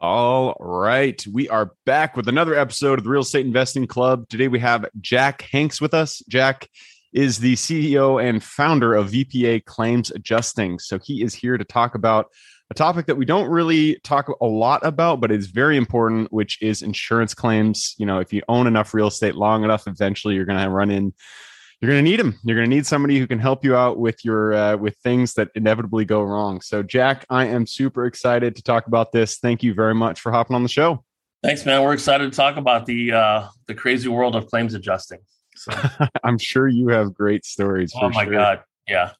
All right. We are back with another episode of the Real Estate Investing Club. Today we have Jack Hanks with us. Jack is the CEO and founder of VPA Claims Adjusting. So he is here to talk about a topic that we don't really talk a lot about, but it's very important, which is insurance claims. You know, if you own enough real estate long enough, eventually you're going to run in you're going to need them. You're going to need somebody who can help you out with your uh, with things that inevitably go wrong. So, Jack, I am super excited to talk about this. Thank you very much for hopping on the show. Thanks, man. We're excited to talk about the uh, the crazy world of claims adjusting. So. I'm sure you have great stories. Oh my sure. god, yeah.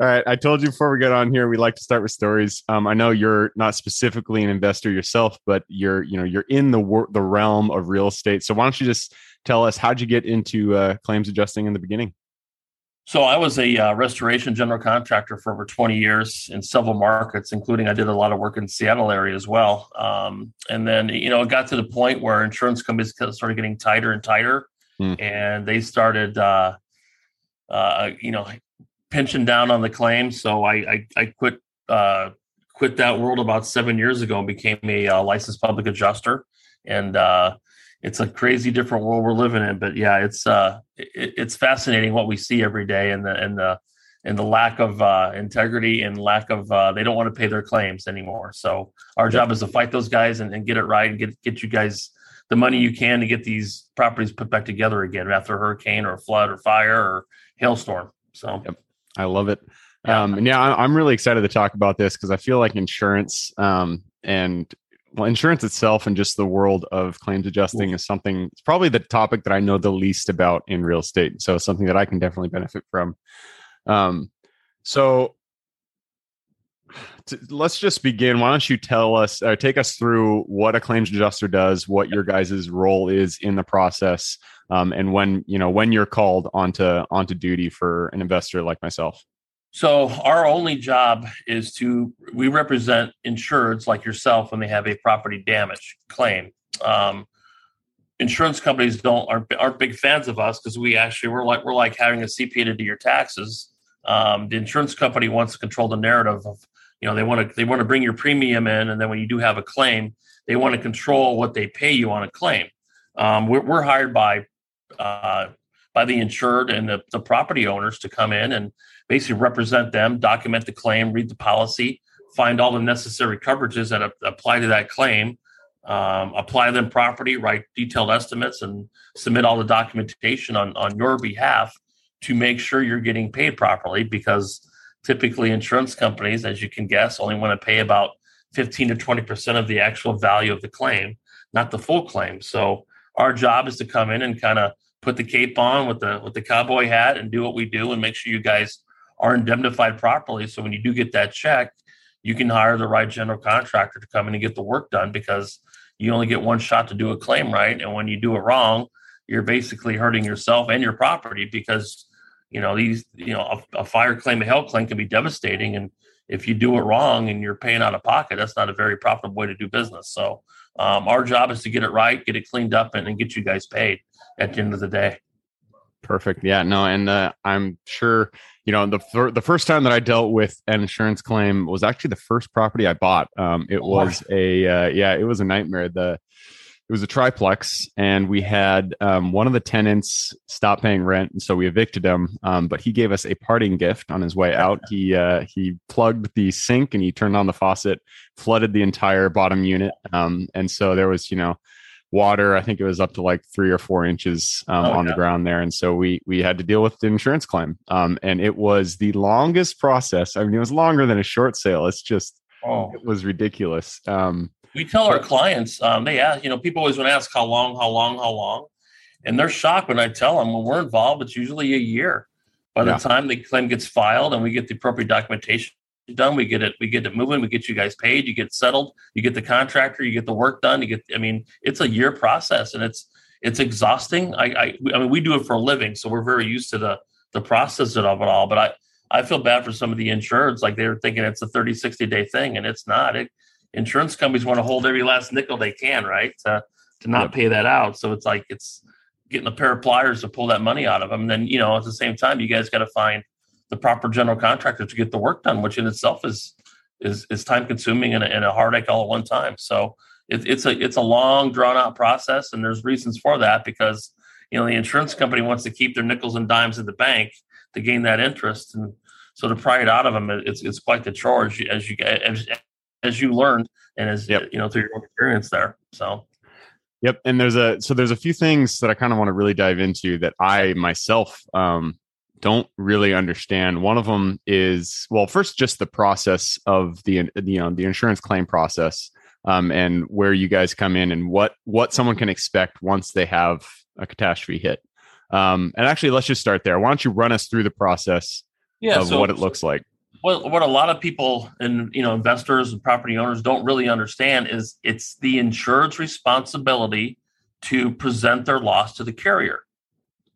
All right, I told you before we get on here, we like to start with stories. Um, I know you're not specifically an investor yourself, but you're you know you're in the wor- the realm of real estate. So why don't you just tell us how'd you get into uh, claims adjusting in the beginning? So I was a uh, restoration general contractor for over 20 years in several markets, including I did a lot of work in Seattle area as well. Um, and then you know it got to the point where insurance companies started getting tighter and tighter, mm. and they started uh, uh, you know pinching down on the claim. So I I, I quit uh, quit that world about seven years ago and became a uh, licensed public adjuster and uh, it's a crazy different world we're living in. But yeah, it's uh, it, it's fascinating what we see every day, and the and the and the lack of uh, integrity and lack of uh, they don't want to pay their claims anymore. So our job is to fight those guys and, and get it right and get get you guys the money you can to get these properties put back together again after a hurricane or a flood or fire or hailstorm. So yep. I love it. Yeah. Um, yeah, I'm really excited to talk about this because I feel like insurance um, and well, insurance itself and just the world of claims adjusting is something it's probably the topic that I know the least about in real estate. So something that I can definitely benefit from. Um, so to, let's just begin. Why don't you tell us or take us through what a claims adjuster does, what your guys' role is in the process, um, and when you know when you're called onto onto duty for an investor like myself. So our only job is to we represent insureds like yourself when they have a property damage claim. Um, insurance companies don't aren't, aren't big fans of us because we actually we're like we're like having a CPA to do your taxes. Um, the insurance company wants to control the narrative of you know they want to they want to bring your premium in and then when you do have a claim they want to control what they pay you on a claim. Um, we're, we're, hired by uh, by the insured and the, the property owners to come in and basically represent them, document the claim, read the policy, find all the necessary coverages that apply to that claim, um, apply them property, write detailed estimates, and submit all the documentation on, on your behalf to make sure you're getting paid properly because typically insurance companies, as you can guess, only want to pay about 15 to 20% of the actual value of the claim, not the full claim. So our job is to come in and kind of put the cape on with the with the cowboy hat and do what we do and make sure you guys are indemnified properly. So when you do get that check, you can hire the right general contractor to come in and get the work done because you only get one shot to do a claim right. And when you do it wrong, you're basically hurting yourself and your property because you know these you know a, a fire claim a hail claim can be devastating. And if you do it wrong and you're paying out of pocket that's not a very profitable way to do business. So um, our job is to get it right get it cleaned up and, and get you guys paid at the end of the day. Perfect. Yeah no and uh, i'm sure you know the fir- the first time that I dealt with an insurance claim was actually the first property I bought. Um, it was a uh, yeah, it was a nightmare. The it was a triplex, and we had um, one of the tenants stop paying rent, and so we evicted him. Um, but he gave us a parting gift on his way out. He uh, he plugged the sink and he turned on the faucet, flooded the entire bottom unit, um, and so there was you know water. I think it was up to like three or four inches um, oh, on yeah. the ground there, and so we we had to deal with the insurance claim. Um, and it was the longest process. I mean, it was longer than a short sale. It's just oh. it was ridiculous. Um, we tell our clients, um, they ask, you know, people always want to ask how long, how long, how long, and they're shocked when I tell them when we're involved. It's usually a year. By the yeah. time the claim gets filed and we get the appropriate documentation done. We get it, we get it moving, we get you guys paid, you get settled, you get the contractor, you get the work done, you get I mean, it's a year process and it's it's exhausting. I, I, I mean, we do it for a living, so we're very used to the the process of it all. But I, I feel bad for some of the insureds. Like they're thinking it's a 30, 60 day thing, and it's not. It, insurance companies want to hold every last nickel they can, right? To, to not yep. pay that out. So it's like it's getting a pair of pliers to pull that money out of them. And then, you know, at the same time, you guys got to find the proper general contractor to get the work done, which in itself is is is time consuming and a, and a heartache all at one time. So it, it's a it's a long drawn out process, and there's reasons for that because you know the insurance company wants to keep their nickels and dimes in the bank to gain that interest, and so to pry it out of them, it's it's quite the chore as you as as, as you learned and as yep. you know through your own experience there. So. Yep, and there's a so there's a few things that I kind of want to really dive into that I myself um, don't really understand. One of them is well, first just the process of the you know the insurance claim process um, and where you guys come in and what what someone can expect once they have a catastrophe hit. Um, and actually, let's just start there. Why don't you run us through the process yeah, of so, what it looks like? Well, what a lot of people and you know investors and property owners don't really understand is it's the insured's responsibility to present their loss to the carrier.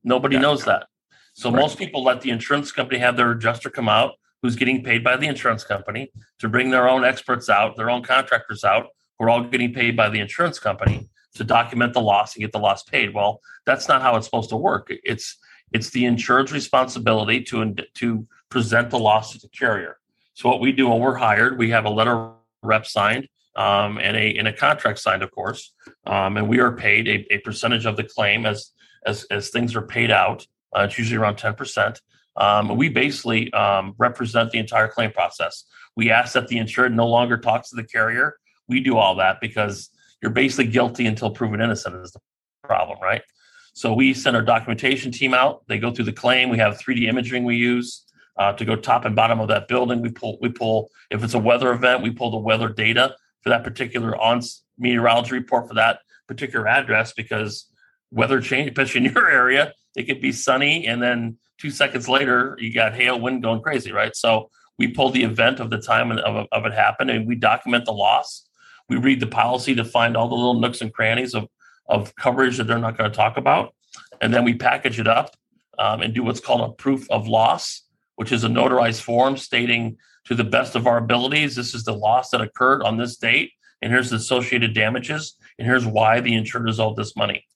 Nobody yeah. knows that. So right. most people let the insurance company have their adjuster come out, who's getting paid by the insurance company, to bring their own experts out, their own contractors out, who are all getting paid by the insurance company to document the loss and get the loss paid. Well, that's not how it's supposed to work. It's it's the insured's responsibility to to present the loss to the carrier. So what we do when we're hired, we have a letter rep signed um, and a and a contract signed, of course, um, and we are paid a, a, percentage of the claim as as as things are paid out. Uh, it's usually around ten percent. Um, we basically um, represent the entire claim process. We ask that the insured no longer talks to the carrier we do all that because you're basically guilty until proven innocent is the problem, right? So we send our documentation team out. They go through the claim. We have 3D imaging we use uh, to go top and bottom of that building. We pull we pull if it's a weather event, we pull the weather data for that particular on meteorology report for that particular address because weather change, especially in your area, it could be sunny and then two seconds later you got hail, wind going crazy, right? So we pull the event of the time of, of it happened and we document the loss we read the policy to find all the little nooks and crannies of, of coverage that they're not going to talk about. And then we package it up um, and do what's called a proof of loss, which is a notarized form stating to the best of our abilities, this is the loss that occurred on this date. And here's the associated damages. And here's why the insured is owed this money.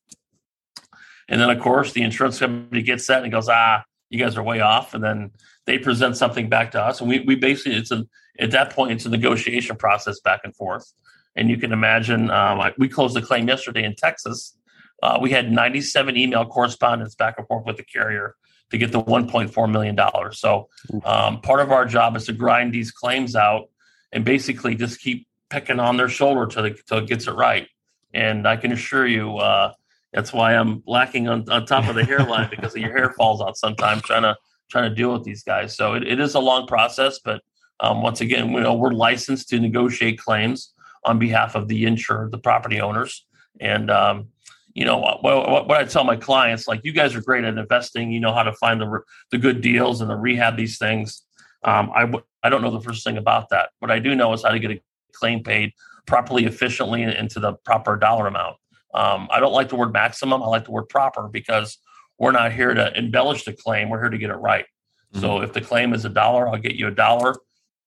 And then, of course, the insurance company gets that and goes, ah, you guys are way off. And then they present something back to us. And we, we basically, it's a, at that point, it's a negotiation process back and forth. And you can imagine, um, we closed the claim yesterday in Texas. Uh, we had 97 email correspondence back and forth with the carrier to get the 1.4 million dollars. So um, part of our job is to grind these claims out and basically just keep picking on their shoulder till, it, till it gets it right. And I can assure you, uh, that's why I'm lacking on, on top of the hairline because your hair falls out sometimes trying to trying to deal with these guys. So it, it is a long process, but um, once again, we know we're licensed to negotiate claims on behalf of the insured, the property owners. And, um, you know, what, what, I tell my clients, like you guys are great at investing. You know how to find the, the good deals and the rehab these things. Um, I, I don't know the first thing about that. What I do know is how to get a claim paid properly, efficiently, into the proper dollar amount. Um, I don't like the word maximum. I like the word proper because we're not here to embellish the claim. We're here to get it right. Mm-hmm. So if the claim is a dollar, I'll get you a dollar.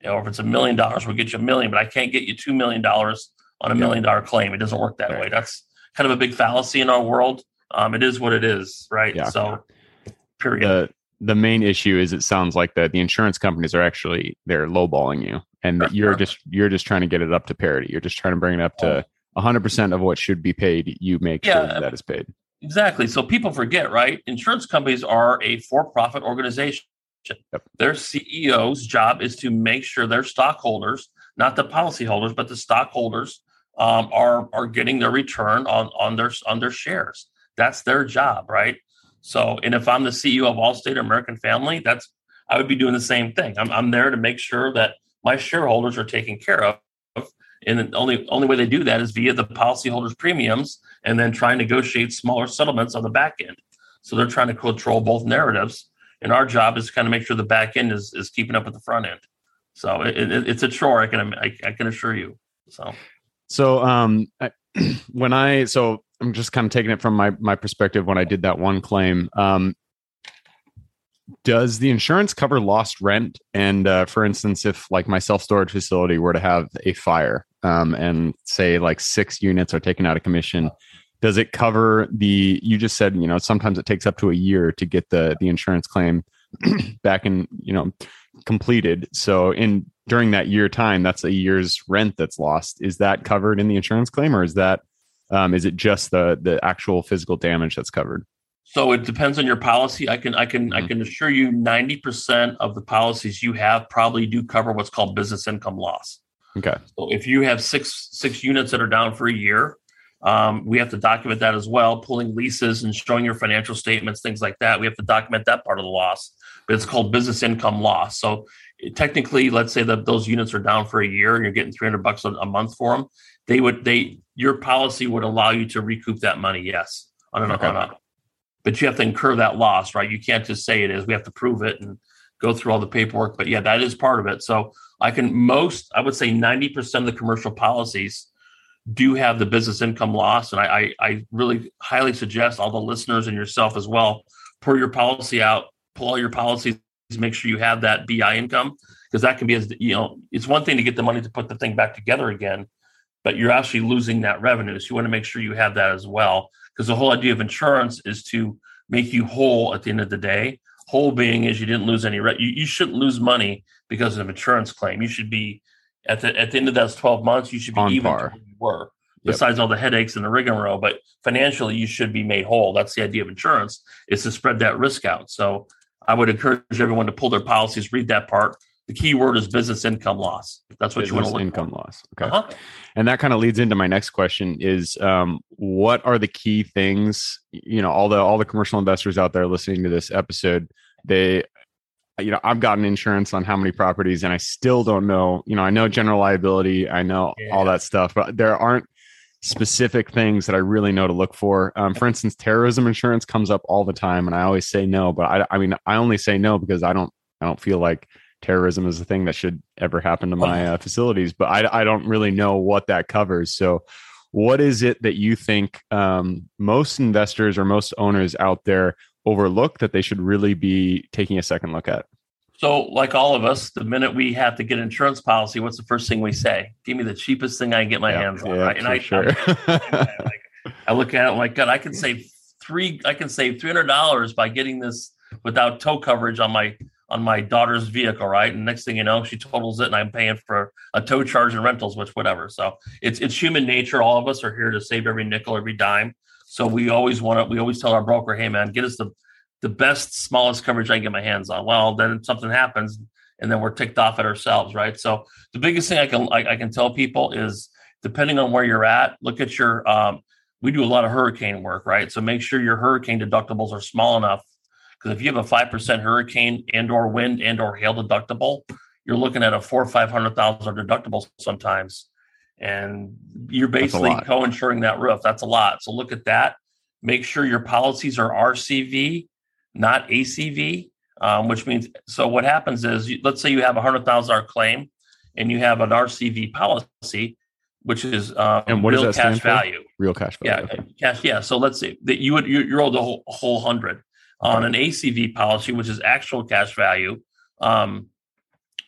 You know, if it's a million dollars, we'll get you a million, but I can't get you $2 million on a million dollar claim. It doesn't work that right. way. That's kind of a big fallacy in our world. Um, it is what it is, right? Yeah. So, period. The, the main issue is it sounds like that the insurance companies are actually they're lowballing you and that you're just you're just trying to get it up to parity. You're just trying to bring it up to 100% of what should be paid. You make yeah, sure that is paid. Exactly. So people forget, right? Insurance companies are a for-profit organization. Yep. Their CEO's job is to make sure their stockholders, not the policyholders, but the stockholders, um, are are getting their return on on their on their shares. That's their job, right? So, and if I'm the CEO of Allstate or American Family, that's I would be doing the same thing. I'm I'm there to make sure that my shareholders are taken care of. And the only only way they do that is via the policyholders' premiums, and then try and negotiate smaller settlements on the back end. So they're trying to control both narratives and our job is to kind of make sure the back end is, is keeping up with the front end. So it, it, it's a chore. I can I, I, can assure you. So so um I, when I so I'm just kind of taking it from my my perspective when I did that one claim. Um, does the insurance cover lost rent? And uh, for instance, if like my self storage facility were to have a fire um, and say like six units are taken out of commission, does it cover the? You just said you know sometimes it takes up to a year to get the the insurance claim back in you know completed. So in during that year time, that's a year's rent that's lost. Is that covered in the insurance claim, or is that um, is it just the the actual physical damage that's covered? So it depends on your policy. I can I can mm-hmm. I can assure you 90% of the policies you have probably do cover what's called business income loss. Okay. So if you have six six units that are down for a year, um, we have to document that as well, pulling leases and showing your financial statements, things like that. We have to document that part of the loss, but it's called business income loss. So technically, let's say that those units are down for a year and you're getting 300 bucks a month for them. They would, they, your policy would allow you to recoup that money. Yes. On an, okay. on a, but you have to incur that loss, right? You can't just say it is. We have to prove it and go through all the paperwork. But yeah, that is part of it. So I can most, I would say 90% of the commercial policies do have the business income loss. And I, I, I really highly suggest all the listeners and yourself as well, pour your policy out, pull all your policies, make sure you have that BI income because that can be as you know, it's one thing to get the money to put the thing back together again, but you're actually losing that revenue. So you want to make sure you have that as well because the whole idea of insurance is to make you whole at the end of the day. Whole being is you didn't lose any. Re- you, you shouldn't lose money because of an insurance claim. You should be at the at the end of those twelve months. You should be On even par. you were. Yep. Besides all the headaches and the rigmarole, but financially you should be made whole. That's the idea of insurance is to spread that risk out. So I would encourage everyone to pull their policies, read that part, the key word is business income loss. That's what business you want to look Business income for. loss. Okay. Uh-huh. And that kind of leads into my next question is um, what are the key things, you know, all the all the commercial investors out there listening to this episode, they you know, I've gotten insurance on how many properties and I still don't know, you know, I know general liability, I know yeah. all that stuff, but there aren't specific things that I really know to look for. Um, for instance, terrorism insurance comes up all the time and I always say no, but I, I mean, I only say no because I don't, I don't feel like terrorism is a thing that should ever happen to my uh, facilities, but I, I don't really know what that covers. So, what is it that you think um, most investors or most owners out there overlook that they should really be taking a second look at? So, like all of us, the minute we have to get insurance policy, what's the first thing we say? Give me the cheapest thing I can get my hands on, yeah, right? And I, sure. I, I, look at it like, God, I can save three, I can save three hundred dollars by getting this without tow coverage on my on my daughter's vehicle, right? And next thing you know, she totals it, and I'm paying for a tow charge and rentals, which whatever. So it's it's human nature. All of us are here to save every nickel, every dime. So we always want to. We always tell our broker, "Hey, man, get us the the best, smallest coverage I can get my hands on." Well, then something happens, and then we're ticked off at ourselves, right? So the biggest thing I can I, I can tell people is, depending on where you're at, look at your. Um, we do a lot of hurricane work, right? So make sure your hurricane deductibles are small enough because if you have a 5% hurricane and or wind and or hail deductible, you're looking at a four or 500,000 deductible sometimes. And you're basically co-insuring that roof. That's a lot. So look at that. Make sure your policies are RCV, not ACV, um, which means, so what happens is, you, let's say you have a $100,000 claim and you have an RCV policy, which is um, and what real cash value. Real cash value. Yeah, okay. cash. Yeah. So let's say that you would you're, you're owed the whole, whole hundred on an ACV policy, which is actual cash value, um,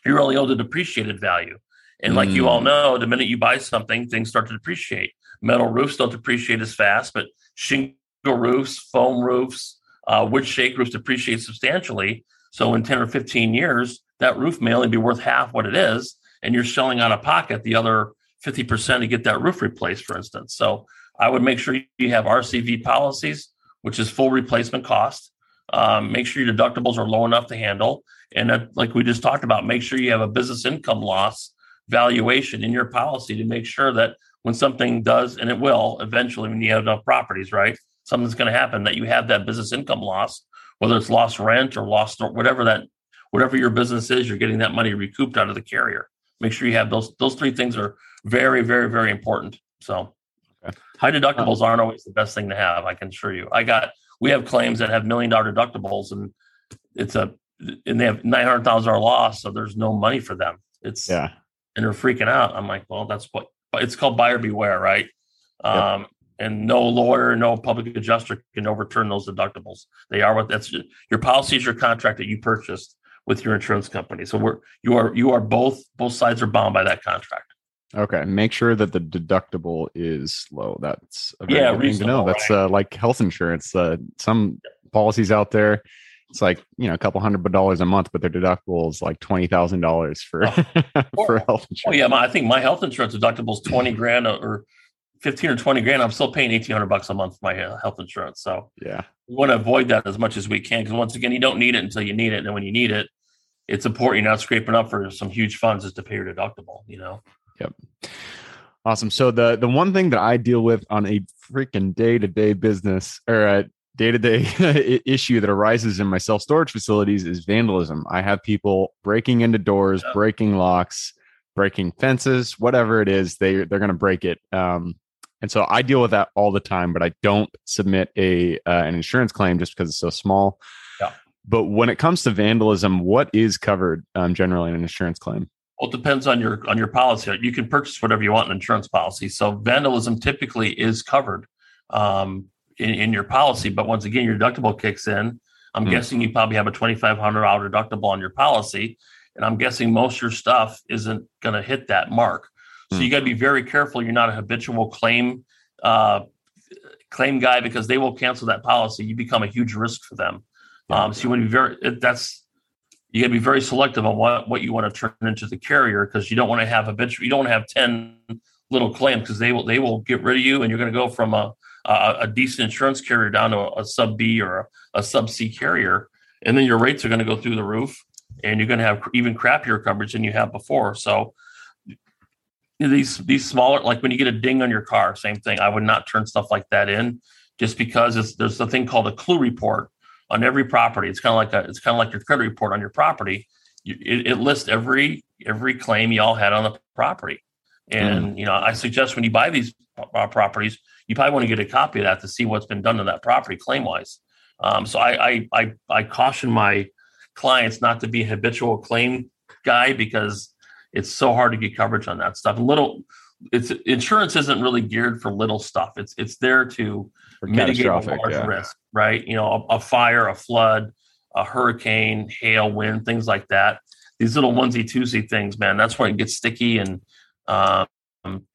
you're only owed a depreciated value. And like mm. you all mm. know, the minute you buy something, things start to depreciate. Metal roofs don't depreciate as fast, but shingle roofs, foam roofs, uh, wood shake roofs depreciate substantially. So in 10 or 15 years, that roof may only be worth half what it is. And you're selling out of pocket the other 50% to get that roof replaced, for instance. So I would make sure you have RCV policies, which is full replacement cost. Um, make sure your deductibles are low enough to handle. And that, like we just talked about, make sure you have a business income loss valuation in your policy to make sure that when something does, and it will eventually when you have enough properties, right? Something's going to happen that you have that business income loss, whether it's lost rent or lost or whatever that whatever your business is, you're getting that money recouped out of the carrier. Make sure you have those those three things are very, very, very important. So okay. high deductibles aren't always the best thing to have, I can assure you. I got we have claims that have million dollar deductibles and it's a and they have nine hundred thousand dollar loss, so there's no money for them. It's yeah, and they're freaking out. I'm like, well, that's what it's called buyer beware, right? Yep. Um, and no lawyer, no public adjuster can overturn those deductibles. They are what that's your policy is your contract that you purchased with your insurance company. So we're you are you are both both sides are bound by that contract. Okay, make sure that the deductible is low. That's a very yeah, thing to know. That's right? uh, like health insurance. Uh, some policies out there, it's like you know a couple hundred dollars a month, but their deductible is like twenty thousand dollars for oh. for health insurance. Oh yeah, my, I think my health insurance deductible is twenty grand or 15 or 20 grand, I'm still paying 1800 bucks a month for my uh, health insurance. So yeah, we want to avoid that as much as we can. Cause once again, you don't need it until you need it. And when you need it, it's important you're not scraping up for some huge funds just to pay your deductible, you know? Yep. Awesome. So the, the one thing that I deal with on a freaking day to day business or a day to day issue that arises in my self storage facilities is vandalism. I have people breaking into doors, yeah. breaking locks, breaking fences, whatever it is, they they're going to break it. Um, and so I deal with that all the time, but I don't submit a uh, an insurance claim just because it's so small. Yeah. But when it comes to vandalism, what is covered um, generally in an insurance claim? Well, it depends on your on your policy. You can purchase whatever you want in insurance policy. So vandalism typically is covered um, in, in your policy, but once again, your deductible kicks in. I'm mm. guessing you probably have a twenty five hundred dollar deductible on your policy, and I'm guessing most of your stuff isn't going to hit that mark. So you got to be very careful. You're not a habitual claim uh, claim guy because they will cancel that policy. You become a huge risk for them. Um, so you want to be very. That's you got to be very selective on what what you want to turn into the carrier because you don't want to have habitual. You don't have ten little claims because they will they will get rid of you and you're going to go from a a, a decent insurance carrier down to a, a sub B or a, a sub C carrier, and then your rates are going to go through the roof, and you're going to have even crappier coverage than you have before. So these these smaller like when you get a ding on your car same thing. I would not turn stuff like that in just because it's, there's a thing called a CLUE report on every property. It's kind of like a it's kind of like your credit report on your property. You, it, it, lists every every claim y'all had on the property. And mm. you know i suggest when you buy these uh, properties you probably want to get a copy of that to see what's been done to that property claim wise um, so I, I i i caution my clients not to be a habitual claim guy because it's so hard to get coverage on that stuff. little, it's insurance isn't really geared for little stuff. It's it's there to for mitigate a large yeah. risk, right? You know, a, a, fire, a flood, a hurricane, hail, wind, things like that. These little onesie twosie things, man. That's where it gets sticky, and um,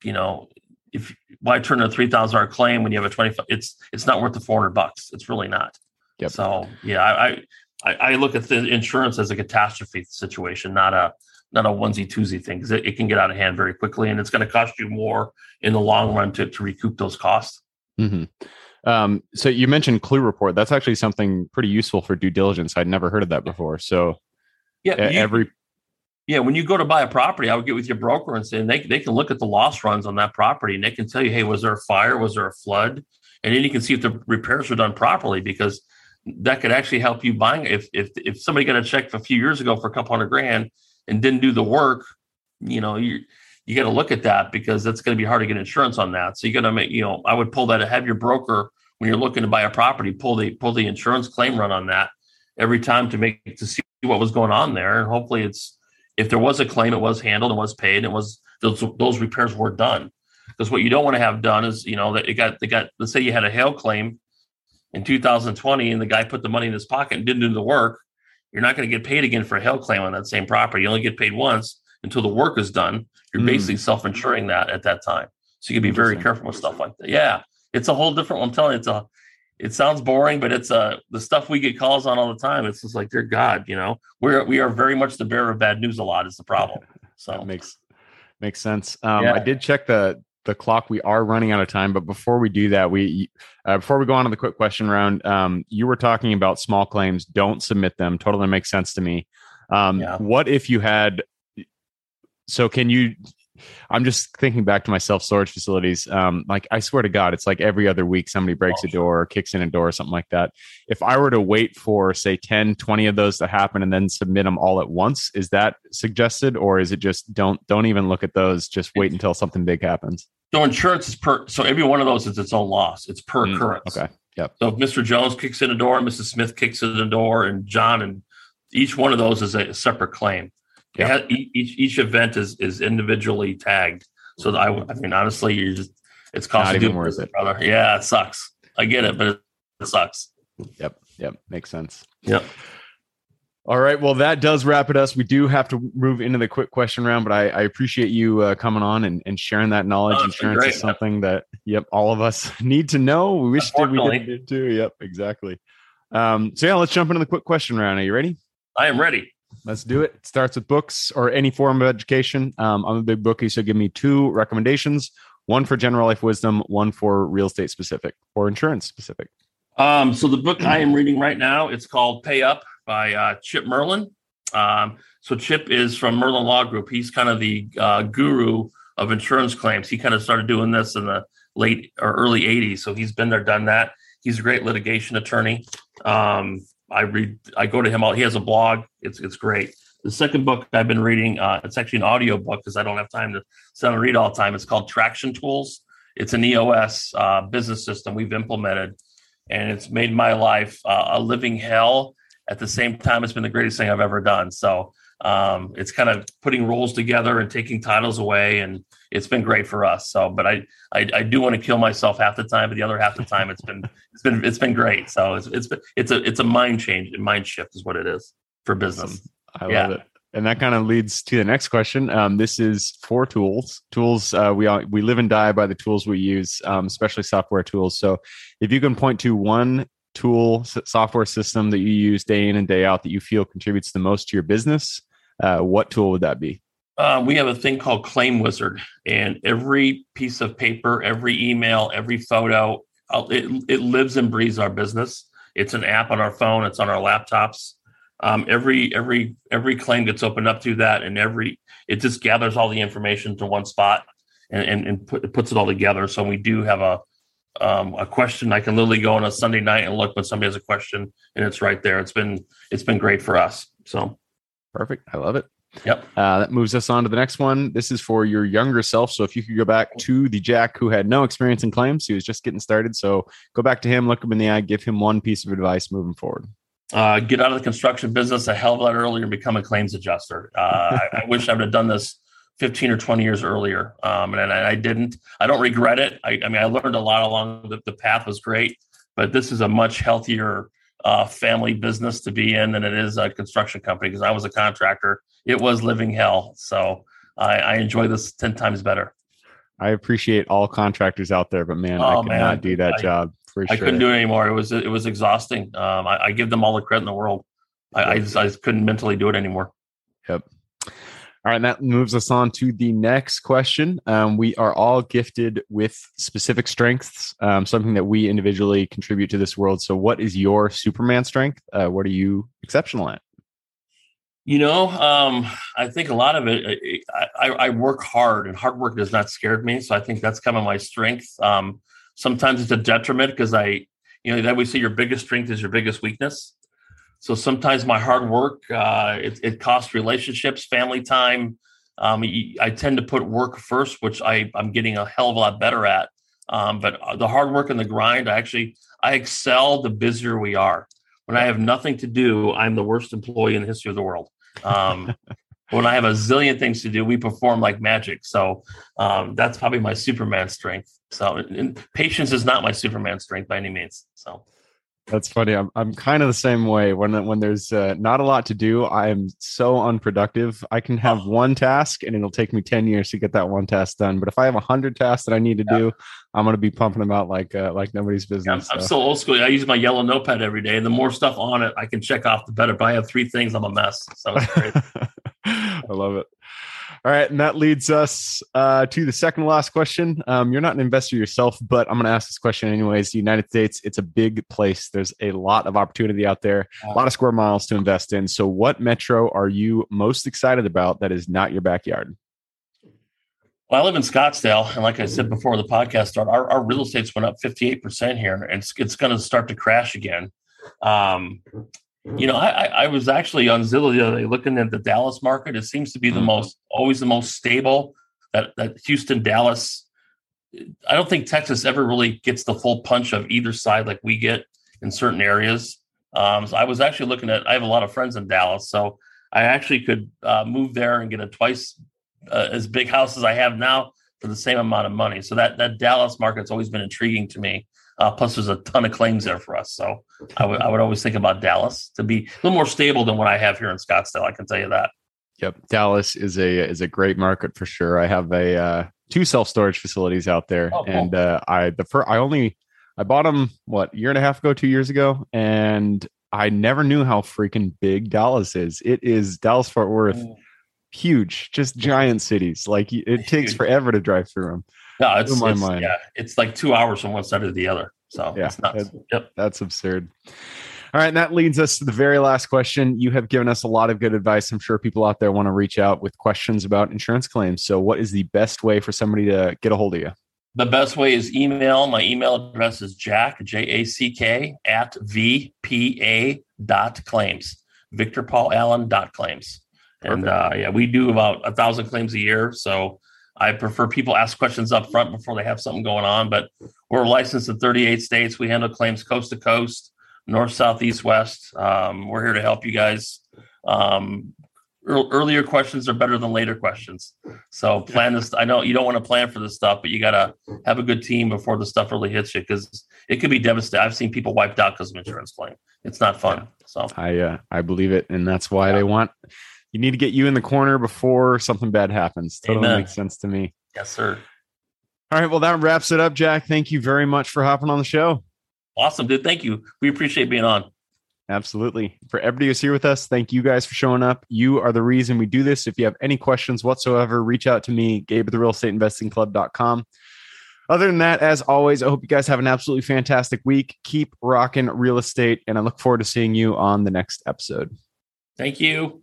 you know, if why turn a three thousand dollar claim when you have a twenty? It's it's not worth the four hundred bucks. It's really not. Yep. So yeah, I, I I look at the insurance as a catastrophe situation, not a not a onesie twosie thing because it, it, can get out of hand very quickly and it's going to cost you more in the long run to, to recoup those costs. Mm-hmm. Um, so you mentioned CLUE Report. That's actually something pretty useful for due diligence. I'd never heard of that before. So yeah, you, every yeah, when you go to buy a property, I would get with your broker and say and they they can look at the loss runs on that property and they can tell you, hey, was there a fire? Was there a flood? And then you can see if the repairs were done properly because that could actually help you buying. If if if somebody got a check a few years ago for a couple hundred grand and didn't do the work, you know, you you got to look at that because that's going to be hard to get insurance on that. So you got to make, you know, I would pull that. Have your broker when you're looking to buy a property, pull the pull the insurance claim run on that every time to make to see what was going on there, and hopefully it's if there was a claim, it was handled and was paid, and it was those those repairs were done. Because what you don't want to have done is, you know, that it got they got let's say you had a hail claim in 2020 and the guy put the money in his pocket and didn't do the work you're not going to get paid again for a hail claim on that same property. You only get paid once until the work is done. You're mm. basically self-insuring that at that time. So you can be very careful with stuff like that. Yeah, it's a whole different. One. I'm telling you, it's a. It sounds boring, but it's uh the stuff we get calls on all the time. It's just like, dear God, you know, we're we are very much the bearer of bad news. A lot is the problem. So that makes makes sense. Um, yeah. I did check the the clock. We are running out of time, but before we do that, we uh, before we go on to the quick question round, um, you were talking about small claims. Don't submit them. Totally makes sense to me. Um, yeah. What if you had? So can you? I'm just thinking back to my self storage facilities. Um, like I swear to God, it's like every other week somebody breaks a door or kicks in a door or something like that. If I were to wait for say 10, 20 of those to happen and then submit them all at once, is that suggested or is it just don't don't even look at those, just wait until something big happens? So insurance is per. So every one of those is its own loss. It's per mm, occurrence. Okay. Yep. So if Mr. Jones kicks in a door, Mrs. Smith kicks in a door, and John and each one of those is a separate claim. Yep. Has, each each event is is individually tagged. So I, I mean, honestly, you just it's cost even worth it. brother. Yeah, it sucks. I get it, but it, it sucks. Yep. Yep. Makes sense. Yep. All right. Well, that does wrap it us. We do have to move into the quick question round, but I, I appreciate you uh, coming on and, and sharing that knowledge. Oh, Insurance is something that, yep, all of us need to know. We wish that we did too. Yep, exactly. Um, so yeah, let's jump into the quick question round. Are you ready? I am ready. Let's do it. It starts with books or any form of education. Um, I'm a big bookie, so give me two recommendations: one for general life wisdom, one for real estate specific or insurance specific. Um, so the book I am reading right now, it's called Pay Up by uh, Chip Merlin. Um, so Chip is from Merlin Law Group. He's kind of the uh, guru of insurance claims. He kind of started doing this in the late or early 80s. So he's been there, done that. He's a great litigation attorney. Um, I read, I go to him all, he has a blog. It's, it's great. The second book I've been reading, uh, it's actually an audio book because I don't have time to sit and read all the time. It's called Traction Tools. It's an EOS uh, business system we've implemented, and it's made my life uh, a living hell. At the same time, it's been the greatest thing I've ever done. So um, it's kind of putting roles together and taking titles away, and it's been great for us. So, but I, I, I do want to kill myself half the time, but the other half the time, it's been, it's been, it's been great. So it's, it's, been, it's a, it's a mind change, a mind shift is what it is for business. I Yeah. love it. And that kind of leads to the next question. Um, this is for tools. Tools. Uh, we all, we live and die by the tools we use, um, especially software tools. So, if you can point to one tool, software system that you use day in and day out that you feel contributes the most to your business, uh, what tool would that be? Uh, we have a thing called Claim Wizard, and every piece of paper, every email, every photo, uh, it, it lives and breathes our business. It's an app on our phone. It's on our laptops. Um, every every every claim gets opened up through that, and every it just gathers all the information to one spot and and, and put, puts it all together. So we do have a um, a question. I can literally go on a Sunday night and look when somebody has a question, and it's right there. It's been it's been great for us. So Perfect. I love it. Yep. Uh, that moves us on to the next one. This is for your younger self. So if you could go back to the Jack who had no experience in claims, he was just getting started. So go back to him, look him in the eye, give him one piece of advice moving forward. uh, get out of the construction business a hell of a lot earlier and become a claims adjuster. Uh, I, I wish I would have done this 15 or 20 years earlier. Um, and I, I didn't. I don't regret it. I, I mean, I learned a lot along the, the path was great, but this is a much healthier uh, family business to be in than it is a construction company because I was a contractor. It was living hell. So I, I enjoy this 10 times better. I appreciate all contractors out there, but man, I Oh, could man. not do that I- job for I sure. couldn't do it anymore. It was it was exhausting. Um, I, I give them all the credit in the world. I, I, just, I just couldn't mentally do it anymore. All right, and that moves us on to the next question. Um, we are all gifted with specific strengths, um, something that we individually contribute to this world. So, what is your Superman strength? Uh, what are you exceptional at? You know, um, I think a lot of it. I, I, I work hard, and hard work does not scare me. So I think that's kind of my strength. Um, sometimes it's a detriment because I, you know, that we say your biggest strength is your biggest weakness. So sometimes my hard work uh, it, it costs relationships, family time. Um, I tend to put work first, which I I'm getting a hell of a lot better at. Um, but the hard work and the grind, I actually I excel the busier we are. When I have nothing to do, I'm the worst employee in the history of the world. Um, when I have a zillion things to do, we perform like magic. So um, that's probably my Superman strength. So patience is not my Superman strength by any means. So That's funny. I'm I'm kind of the same way. When when there's uh, not a lot to do, I am so unproductive. I can have one task, and it'll take me ten years to get that one task done. But if I have a hundred tasks that I need to Yeah. do, I'm going to be pumping them out like uh, like nobody's I'm, business. I'm so. so old school. I use my yellow notepad every day, and the more stuff on it I can check off, the better. But I have three things, I'm a mess. So it's great. I love it. All right, and that leads us uh, to the second last question. Um, you're not an investor yourself, but I'm going to ask this question anyways. The United States, it's a big place. There's a lot of opportunity out there, a lot of square miles to invest in. So, what metro are you most excited about that is not your backyard? Well, I live in Scottsdale, and like I said before the podcast started, our, our real estate's went up 58% here, and it's, it's going to start to crash again. Um, you know, I, I, I was actually on Zillow the other day looking at the Dallas market. It seems to be the Mhm. most, always the most stable. That that Houston, Dallas. I don't think Texas ever really gets the full punch of either side like we get in certain areas. Um, so I was actually looking at. I have a lot of friends in Dallas, so I actually could uh, move there and get a twice uh, as big house as I have now for the same amount of money. So that that Dallas market's always been intriguing to me. Uh, plus, there's a ton of claims there for us. So I would I would always think about Dallas to be a little more stable than what I have here in Scottsdale. I can tell you that. Yep, Dallas is a is a great market for sure. I have a uh, two self storage facilities out there, oh, cool. and uh, I the first I only I bought them what year and a half ago, two years ago, and I never knew how freaking big Dallas is. It is Dallas Fort Worth, mm. huge, just giant cities. Like it takes forever to drive through them. No, it's, my it's, mind. yeah, it's like two hours from one side to the other. So yeah, that, yep. that's absurd. All right, and that leads us to the very last question. You have given us a lot of good advice. I'm sure people out there want to reach out with questions about insurance claims. So, what is the best way for somebody to get a hold of you? The best way is email. My email address is jack, J A C K, at VPA dot claims, Victor Paul Allen dot claims. And uh, yeah, we do about a thousand claims a year. So I prefer people ask questions up front before they have something going on. But we're licensed in 38 states. We handle claims coast to coast, north, south, east, west. Um, we're here to help you guys. Um, earlier questions are better than later questions. So plan this. I know you don't want to plan for this stuff, but you got to have a good team before the stuff really hits you because it could be devastating. I've seen people wiped out because of insurance claim. It's not fun. So I uh, I believe it, and that's why yeah. they want you need to get you in the corner before something bad happens. Totally Amen. makes sense to me. Yes, sir. All right. Well, that wraps it up, Jack. Thank you very much for hopping on the show. Awesome, dude. Thank you. We appreciate being on. Absolutely. For everybody who's here with us, thank you guys for showing up. You are the reason we do this. If you have any questions whatsoever, reach out to me, Gabe at the real estate investing club.com. Other than that, as always, I hope you guys have an absolutely fantastic week. Keep rocking real estate, and I look forward to seeing you on the next episode. Thank you.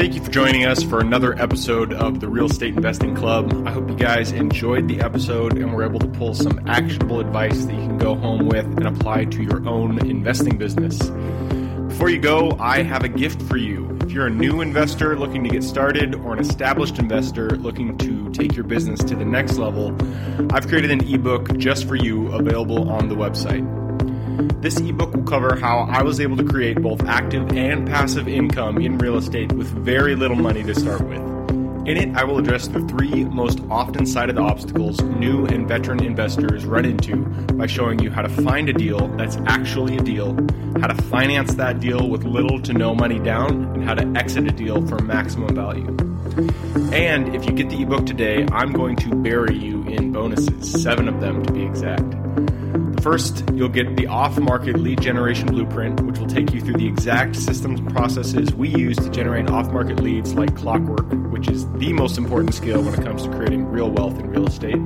Thank you for joining us for another episode of the Real Estate Investing Club. I hope you guys enjoyed the episode and were able to pull some actionable advice that you can go home with and apply to your own investing business. Before you go, I have a gift for you. If you're a new investor looking to get started or an established investor looking to take your business to the next level, I've created an ebook just for you available on the website. This ebook will cover how I was able to create both active and passive income in real estate with very little money to start with. In it, I will address the three most often cited obstacles new and veteran investors run into by showing you how to find a deal that's actually a deal, how to finance that deal with little to no money down, and how to exit a deal for maximum value. And if you get the ebook today, I'm going to bury you in bonuses, seven of them to be exact. First, you'll get the off market lead generation blueprint, which will take you through the exact systems and processes we use to generate off market leads like clockwork, which is the most important skill when it comes to creating real wealth in real estate.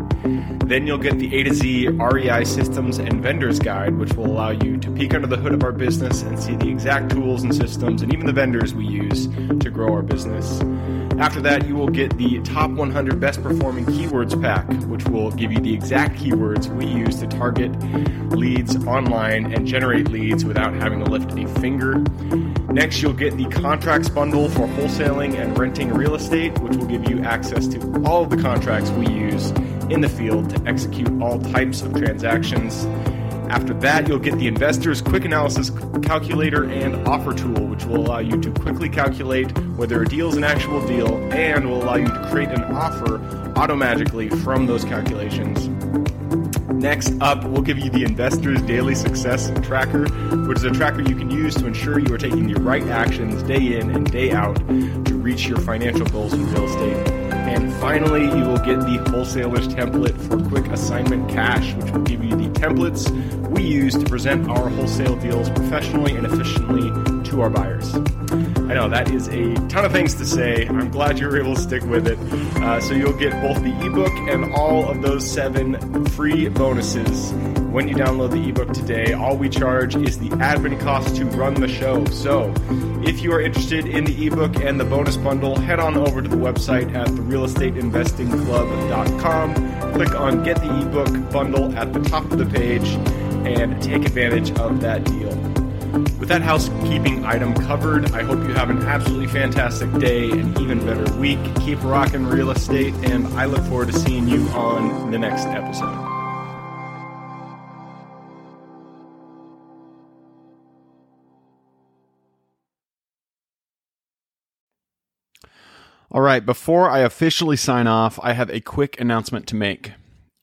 Then you'll get the A to Z REI systems and vendors guide, which will allow you to peek under the hood of our business and see the exact tools and systems and even the vendors we use to grow our business. After that, you will get the top 100 best performing keywords pack, which will give you the exact keywords we use to target leads online and generate leads without having to lift a finger. Next, you'll get the contracts bundle for wholesaling and renting real estate, which will give you access to all of the contracts we use in the field to execute all types of transactions. After that, you'll get the Investor's Quick Analysis Calculator and Offer Tool, which will allow you to quickly calculate whether a deal is an actual deal and will allow you to create an offer automagically from those calculations. Next up, we'll give you the Investor's Daily Success Tracker, which is a tracker you can use to ensure you are taking the right actions day in and day out to reach your financial goals in real estate. And finally, you will get the wholesaler's template for quick assignment cash, which will give you the templates we use to present our wholesale deals professionally and efficiently to our buyers. I know that is a ton of things to say. I'm glad you were able to stick with it. Uh, so you'll get both the ebook and all of those seven free bonuses when you download the ebook today. All we charge is the admin cost to run the show. So if you are interested in the ebook and the bonus bundle, head on over to the website at therealestateinvestingclub.com. Click on Get the ebook bundle at the top of the page and take advantage of that deal. With that housekeeping item covered, I hope you have an absolutely fantastic day and even better week. Keep rocking real estate, and I look forward to seeing you on the next episode. All right, before I officially sign off, I have a quick announcement to make.